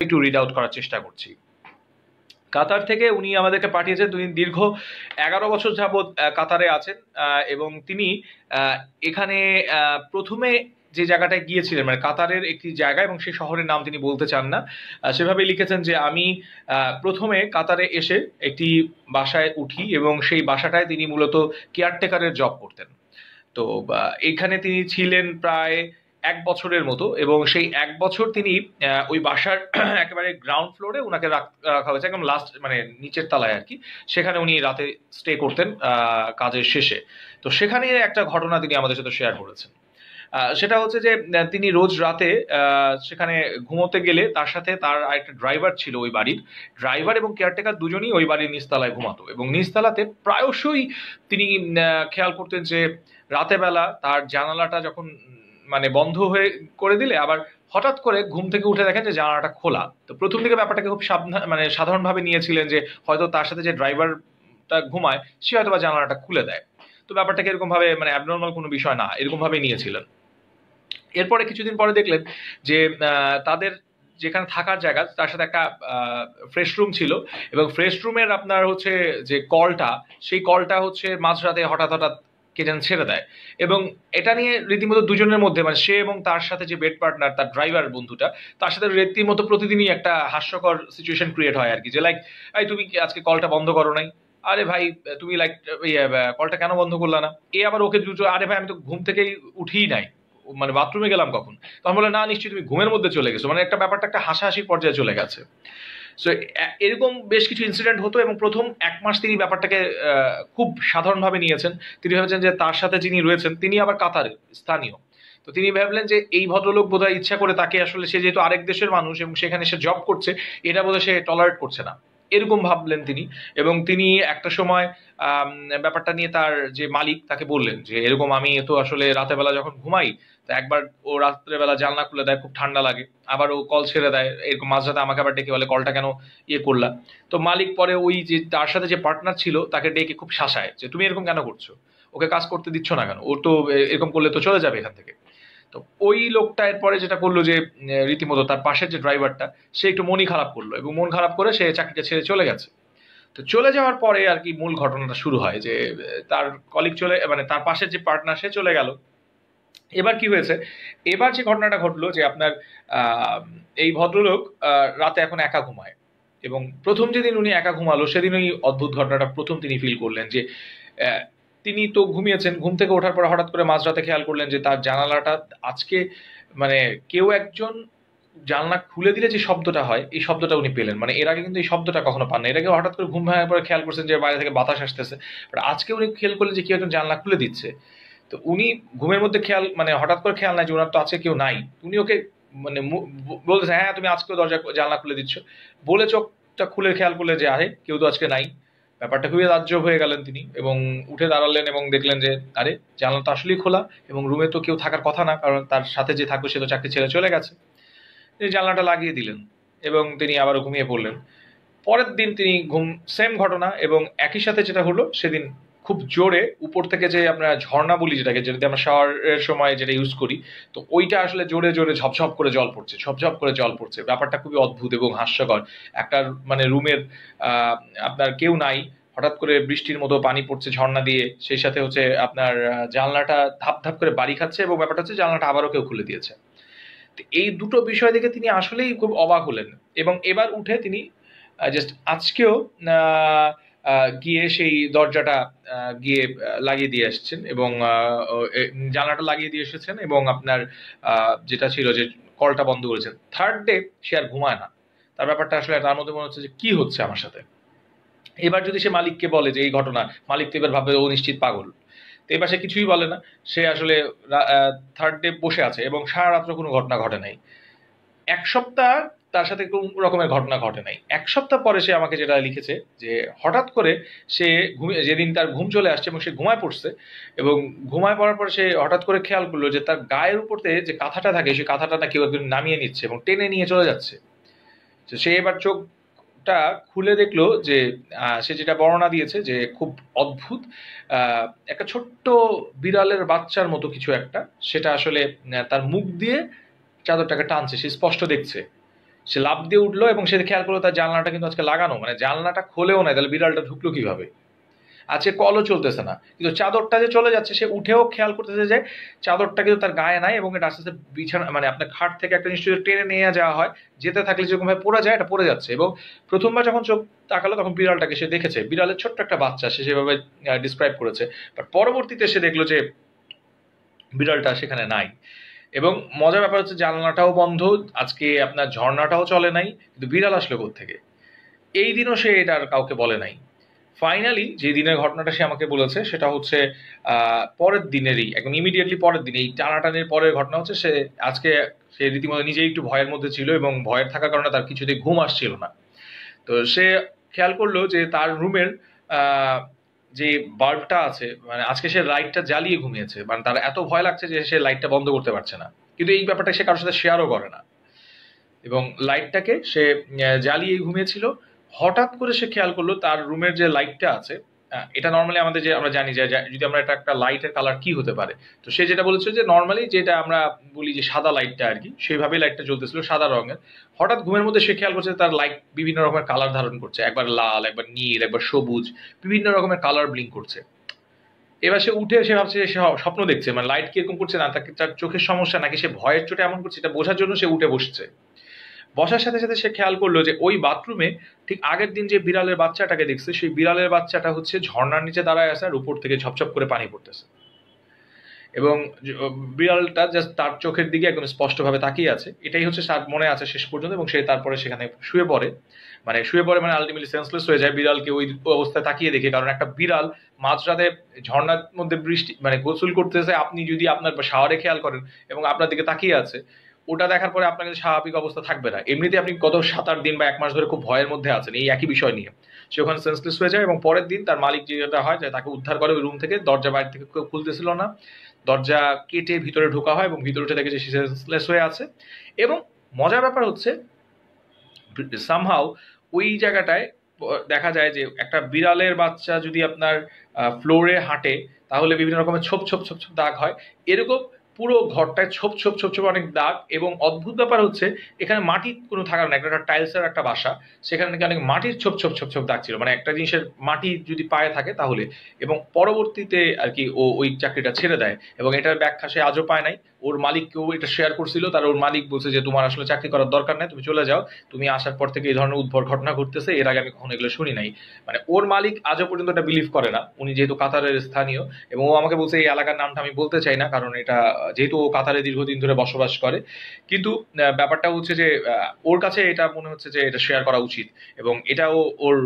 একটু read out করার চেষ্টা করছি। কাতার থেকে উনি আমাদেরকে পাঠিয়েছেন, তিনি দীর্ঘ এগারো বছর যাবৎ কাতারে আছেন এবং তিনি এখানে প্রথমে যে জায়গাটায় গিয়েছিলেন মানে কাতারের একটি জায়গা এবং সেই শহরের নাম তিনি বলতে চান না সেভাবে লিখেছেন যে আমি প্রথমে কাতারে এসে একটি বাসায় উঠি এবং সেই বাসাটায় তিনি মূলত কেয়ারটেকারের জব করতেন। তো এখানে তিনি ছিলেন প্রায় এক বছরের মতো এবং সেই এক বছর তিনি ওই বাসার একেবারে গ্রাউন্ড ফ্লোরে ওনাকে রাখ- হয়েছে, একদম লাস্ট মানে নিচের তলায় আর কি। সেখানে উনি রাতে স্টে করতেন কাজের শেষে। তো সেখানে একটা ঘটনা তিনি আমাদের সাথে শেয়ার করেছেন। সেটা হচ্ছে যে তিনি রোজ রাতে সেখানে ঘুমোতে গেলে তার সাথে তার আরেকটা ড্রাইভার ছিল ওই বাড়ির। ড্রাইভার এবং কেয়ারটেকার দুজনই ওই বাড়ির নিচতলায় ঘুমাতো এবং নিচতলাতে প্রায়শই তিনি খেয়াল করতেন যে রাতে বেলা তার জানালাটা যখন মানে বন্ধ হয়ে করে দিলে আবার হঠাৎ করে ঘুম থেকে উঠে দেখেন যে জানালাটা খোলা। তো প্রথম দিকে ব্যাপারটাকে খুব সাবধান মানে সাধারণভাবে নিয়েছিলেন যে হয়তো তার সাথে যে ড্রাইভারটা ঘুমায়, সে হয়তো বা জানালাটা খুলে দেয়। তো ব্যাপারটাকে এরকম ভাবে মানে অ্যাবনর্মাল কোনো বিষয় না এরকম ভাবে নিয়েছিলেন। এরপরে কিছুদিন পরে দেখলেন যে তাদের যেখানে থাকার জায়গা, তার সাথে একটা ফ্রেশ রুম ছিল এবং ফ্রেশ রুমের আপনার হচ্ছে যে কলটা সেই কলটা হচ্ছে মাঝরাতে হঠাৎ হঠাৎ কে যেন ছেড়ে দেয়। এবং এটা নিয়ে রীতিমতো দুজনের মধ্যে মানে সে এবং তার সাথে যে বেড পার্টনার তার ড্রাইভার বন্ধুটা, তার সাথে রীতিমতো প্রতিদিনই একটা হাস্যকর সিচুয়েশন ক্রিয়েট হয় আর কি যে লাইক এই তুমি আজকে কলটা বন্ধ করো নাই? আরে ভাই, তুমি লাইক কলটা কেন বন্ধ করলা না? এ আবার ওকে দুটো, আরে ভাই, আমি তো ঘুম থেকেই উঠিই নাই। মানে বাথরুমে গেলাম কখন? তখন বলে, না, নিশ্চয়ই তুমি ঘুমের মধ্যে চলে গেছো। মানে একটা ব্যাপারটা, একটা হাসাহাসির পর্যায়ে চলে গেছে। সো এরকম বেশ কিছু ইনসিডেন্ট হতো এবং প্রথম এক মাস তিনি ব্যাপারটাকে খুব সাধারণভাবে নিয়েছেন। তিনি ভেবেছেন যে তার সাথে যিনি রয়েছেন, তিনি আবার কাতার স্থানীয়। তো তিনি ভাবলেন যে এই ভদ্রলোক বোধহয় ইচ্ছা করে তাকে আসলে, সে যেহেতু আরেক দেশের মানুষ এবং সেখানে সে জব করছে, এটা বোধহয় সে টলারেট করছে না। এরকম ভাবলেন তিনি এবং তিনি একটা সময় ব্যাপারটা নিয়ে তার যে মালিক তাকে বললেন যে, এরকম আমি তো আসলে রাতের বেলা যখন ঘুমাই, তো একবার ও রাত্রেবেলা জানলা খুলে দেয়, খুব ঠান্ডা লাগে। আবার ও কল ছেড়ে দেয়, এরকম মাঝরাতে আমাকে আবার ডেকে বলে, কলটা কেন ইয়ে করলা? তো মালিক পরে ওই যে, তার সাথে যে পার্টনার ছিল, তাকে ডেকে খুব শাসায় যে, তুমি এরকম কেন করছ? ওকে কাজ করতে দিচ্ছ না কেন? ও তো এরকম করলে তো চলে যাবে এখান থেকে। তো ওই লোকটা এরপরে যেটা করল যে রীতিমতো তার পাশের যে ড্রাইভারটা, সে একটু মনই খারাপ করল এবং মন খারাপ করে সে চাকরিটা ছেড়ে চলে গেছে। তো চলে যাওয়ার পরে আর কি মূল ঘটনাটা শুরু হয় যে তার কলিগ চলে মানে তার পাশের যে পার্টনার সে চলে গেল। এবার কি হয়েছে? এবার যে ঘটনাটা ঘটলো যে আপনার এই ভদ্রলোক রাতে এখন একা ঘুমায় এবং প্রথম যেদিন উনি একা ঘুমালো সেদিন ওই অদ্ভুত ঘটনাটা প্রথম তিনি ফিল করলেন যে তিনি তো ঘুমিয়েছেন। ঘুম থেকে ওঠার পর হঠাৎ করে মাঝরাতে খেয়াল করলেন যে তার জানালাটা আজকে মানে কেউ একজন জানলা খুলে দিলে যে শব্দটা হয়, এই শব্দটা উনি পেলেন। মানে এর আগে কিন্তু এই শব্দটা কখনো পান না এর আগে হঠাৎ করে ঘুম ভাঙার পরে খেয়াল করছেন যে বাইরে থেকে বাতাস আসতেছে। আজকে উনি খেয়াল করলেন যে কেউ একজন জানলা খুলে দিচ্ছে। তো উনি ঘুমের মধ্যে খেয়াল মানে হঠাৎ করে খেয়াল নাই যে ওনার তো আজকে কেউ নাই। উনি ওকে মানে বলতেছে হ্যাঁ তুমি আজকেও দরজা, জানলা খুলে দিচ্ছ। বলে চোখটা খুলে খেয়াল করলে যে, আরে, কেউ তো আজকে নাই। ব্যাপারটা খুবই রাজ্য হয়ে গেলেন তিনি এবং উঠে দাঁড়ালেন এবং দেখলেন যে, আরে, জানলা তো আসলেই খোলা এবং রুমে তো কেউ থাকার কথা না, কারণ তার সাথে যে থাকবে সে তো চাকরি ছেড়ে চলে গেছে। তিনি জানলাটা লাগিয়ে দিলেন এবং তিনি আবারও ঘুমিয়ে পড়লেন। পরের দিন তিনি ঘুম সেম ঘটনা এবং একই সাথে যেটা হলো, সেদিন খুব জোরে উপর থেকে যে আমরা ঝর্ণা বলি যেটাকে, যেটাতে আমরা শাওয়ারের সময় যেটা ইউজ করি, তো ওইটা আসলে জোরে জোরে ঝপঝপ করে জল পড়ছে, ঝপঝপ করে জল পড়ছে। ব্যাপারটা খুবই অদ্ভুত এবং হাস্যকর। একটা মানে রুমের আপনার কেউ নাই, হঠাৎ করে বৃষ্টির মতো পানি পড়ছে ঝর্ণা দিয়ে, সেই সাথে হচ্ছে আপনার জানলাটা ধাপ ধাপ করে বাড়ি খাচ্ছে এবং ব্যাপারটা হচ্ছে জানলাটা আবারও কেউ খুলে দিয়েছে। এই দুটো বিষয় দেখে তিনি আসলেই খুব অবাক হলেন এবং এবার উঠে তিনি জাস্ট আজকেও গিয়ে সেই দরজাটা গিয়ে লাগিয়ে দিয়ে এসেছেন এবং জানলাটা লাগিয়ে দিয়ে এসেছেন এবং আপনার যেটা ছিল যে কলটা বন্ধ করেছেন। থার্ড ডে সে আর ঘুমায় না। তার ব্যাপারটা আসলে তার মধ্যে মনে হচ্ছে যে কি হচ্ছে আমার সাথে। এবার যদি সে মালিককে বলে যে এই ঘটনা, মালিক তো এবার ভাবে ও নিশ্চিত পাগল। তো এবার সে কিছুই বলে না। সে আসলে থার্ড ডে বসে আছে এবং সারা রাত্র কোনো ঘটনা ঘটে নাই। এক সপ্তাহ তার সাথে কোন রকমের ঘটনা ঘটে নাই। এক সপ্তাহ পরে সে আমাকে যেটা লিখেছে যে, হঠাৎ করে সে যেদিন তার ঘুম চলে আসছে এবং সে ঘুমায় পড়ছে এবং ঘুমায় পড়ার পরে সে হঠাৎ করে খেয়াল করল যে, তার গায়ের উপরতে যে কাঁথাটা থাকে সেই কাঁথাটা না কেউ একজন নামিয়ে নিচ্ছে এবং টেনে নিয়ে চলে যাচ্ছে। তো সে এবার চোখটা খুলে দেখল যে সে যেটা বর্ণনা দিয়েছে যে, খুব অদ্ভুত একটা ছোট্ট বিড়ালের বাচ্চার মতো কিছু একটা। সেটা আসলে তার মুখ দিয়ে চাদরটাকে টানছে, সে স্পষ্ট দেখছে। সে লাফ দিয়ে উঠল এবং সে খেয়াল করল তার জানলাটা কিন্তু আজকে লাগানো মানে জানলাটা খোলেও নাই, তাহলে বিড়ালটা ঢুকলো কীভাবে? আজকে কলও চলতেছে না, কিন্তু চাদরটা যে চলে যাচ্ছে সে উঠেও খেয়াল করতেছে যে চাদরটা কিন্তু তার গায়ে নাই এবং এটা আস্তে আস্তে বিছানা মানে আপনার খাট থেকে একটা নিশ্চয়ই টেনে নিয়ে যাওয়া হয়, যেতে থাকলে যেরকম ভাবে পড়ে যায় এটা পড়ে যাচ্ছে এবং প্রথমবার যখন চোখ তাকালো তখন বিড়ালটাকে সে দেখেছে, বিড়ালের ছোট্ট একটা বাচ্চা, সে সেভাবে ডিসক্রাইব করেছে বাট পরবর্তীতে সে দেখল যে বিড়ালটা সেখানে নাই। এবং মজার ব্যাপার হচ্ছে জানলাটাও বন্ধ, আজকে আপনার ঝর্ণাটাও চলে নাই, কিন্তু বিড়াল আসলো থেকে এই দিনও সে এটা আর কাউকে বলে নাই। ফাইনালি যে দিনের ঘটনাটা সে আমাকে বলেছে, সেটা হচ্ছে পরের দিনেরই, একদম ইমিডিয়েটলি পরের দিনে, এই টানাটানির পরের ঘটনা হচ্ছে সে, আজকে সে রীতিমতো নিজেই একটু ভয়ের মধ্যে ছিল এবং ভয়ের থাকার কারণে তার কিছুতেই ঘুম আসছিল না। তো সে খেয়াল করল যে তার রুমের যে বাল্বটা আছে মানে আজকে সে লাইটটা জ্বালিয়ে ঘুমিয়েছে মানে তার এত ভয় লাগছে যে সে লাইটটা বন্ধ করতে পারছে না। কিন্তু এই ব্যাপারটা সে কারোর সাথে শেয়ারও করে না। এবং লাইটটাকে সে জ্বালিয়ে ঘুমিয়েছিল। হঠাৎ করে সে খেয়াল করল তার রুমের যে লাইটটা আছে এটা নর্মালি আমাদের যে আমরা জানি যে যদি আমরা এটা একটা লাইটের কালার কি হতে পারে? তো সে যেটা বলেছে যে নর্মালি যেটা আমরা বলি যে সাদা লাইটটা আর কি সেইভাবেই লাইটটা জ্বলতেছিল সাদা রঙের। হঠাৎ ঘুমের মধ্যে সে খেয়াল করছে তার লাইট বিভিন্ন রকমের কালার ধারণ করছে। একবার লাল, একবার নীল, একবার সবুজ, বিভিন্ন রকমের কালার ব্লিঙ্ক করছে। এবার সে উঠে সে ভাবছে সে স্বপ্ন দেখছে মানে লাইট কীরকম করছে না, তাকে তার চোখের সমস্যা নাকি সে ভয়ের চোটে এমন করছে, এটা বোঝার জন্য সে উঠে বসছে। বসার সাথে সাথে সে খেয়াল করল যে ওই বাথরুমে ঠিক আগের দিন যে বিড়ালের বাচ্চাটাকে দেখছে, সেই বিড়ালের বাচ্চাটা হচ্ছে ঝর্ণার নিচে দাঁড়ায় আছে আর উপর থেকে ঝপঝপ করে পানি পড়তেছে। এবং বিড়ালটা জাস্ট তার চোখের দিকে একদম স্পষ্টভাবে তাকিয়ে আছে। এটাই হচ্ছে তার মনে আছে শেষ পর্যন্ত এবং সে তারপরে সেখানে শুয়ে পড়ে। মানে শুয়ে পড়ে মানে আলটিমেটলি সেন্সলেস হয়ে যায়। বিড়ালকে ওই অবস্থায় তাকিয়ে দেখে, কারণ একটা বিড়াল মাঝরাতে ঝর্ণার মধ্যে বৃষ্টি মানে গোসল করতেছে। আপনি যদি আপনার শাওয়ারে খেয়াল করেন এবং আপনার দিকে তাকিয়ে আছে ওটা দেখার পরে আপনার কিন্তু স্বাভাবিক অবস্থা থাকবে না। এমনিতে আপনি গত সাত আট দিন বা এক মাস ধরে খুব ভয়ের মধ্যে আছেন, এই একই বিষয় নিয়ে। সে ওখানে সেন্সলেস হয়ে যায় এবং পরের দিন তার মালিক যেটা হয় যে তাকে উদ্ধার করে ওই রুম থেকে, দরজা বাইরে থেকে কেউ খুলতেছিল না। দরজা কেটে ভিতরে ঢোকা হয় এবং ভিতরে উঠে দেখে যে সেন্সলেস হয়ে আছে। এবং মজার ব্যাপার হচ্ছে সামহাও ওই জায়গাটায় দেখা যায় যে একটা বিড়ালের বাচ্চা যদি আপনার ফ্লোরে হাঁটে, তাহলে বিভিন্ন রকমের ছোপ ছোপ ছোপ ছোপ দাগ হয়। এরকম পুরো ঘরটায় ছোপ ছোপ ছোপ ছোপ অনেক দাগ এবং অদ্ভুত ব্যাপার হচ্ছে, এখানে মাটি কোনো থাকার না একটা টাইলসের একটা বাসা, সেখানে নাকি অনেক মাটির ছোপ ছোপ ছোপ ছোপ দাগ ছিল। মানে একটা জিনিসের মাটি যদি পায়ে থাকে তাহলে। এবং পরবর্তীতে আর কি ও ওই চাকরিটা ছেড়ে দেয় এবং এটার ব্যাখ্যা সে আজও পায় নাই। ওর মালিককেও এটা শেয়ার করছিল। তার ওর মালিক বলছে যে, তোমার আসলে চাকরি করার দরকার নেই, তুমি চলে যাও। তুমি আসার পর থেকে এই ধরনের উদ্ভর ঘটনা ঘটতেছে, এর আগে আমি কখনো এগুলো শুনি নাই। মানে ওর মালিক আজও পর্যন্ত এটা বিলিভ করে না। উনি যেহেতু কাতারের স্থানীয়, এবং ও আমাকে বলছে, এই এলাকার নামটা আমি বলতে চাই না, কারণ এটা, যেহেতু ও কাতারে দীর্ঘদিন ধরে বসবাস করে। কিন্তু ব্যাপারটা হচ্ছে যে ওর কাছে এটা মনে হচ্ছে যে, এটা শেয়ার করা উচিত। এবং এটাও ওর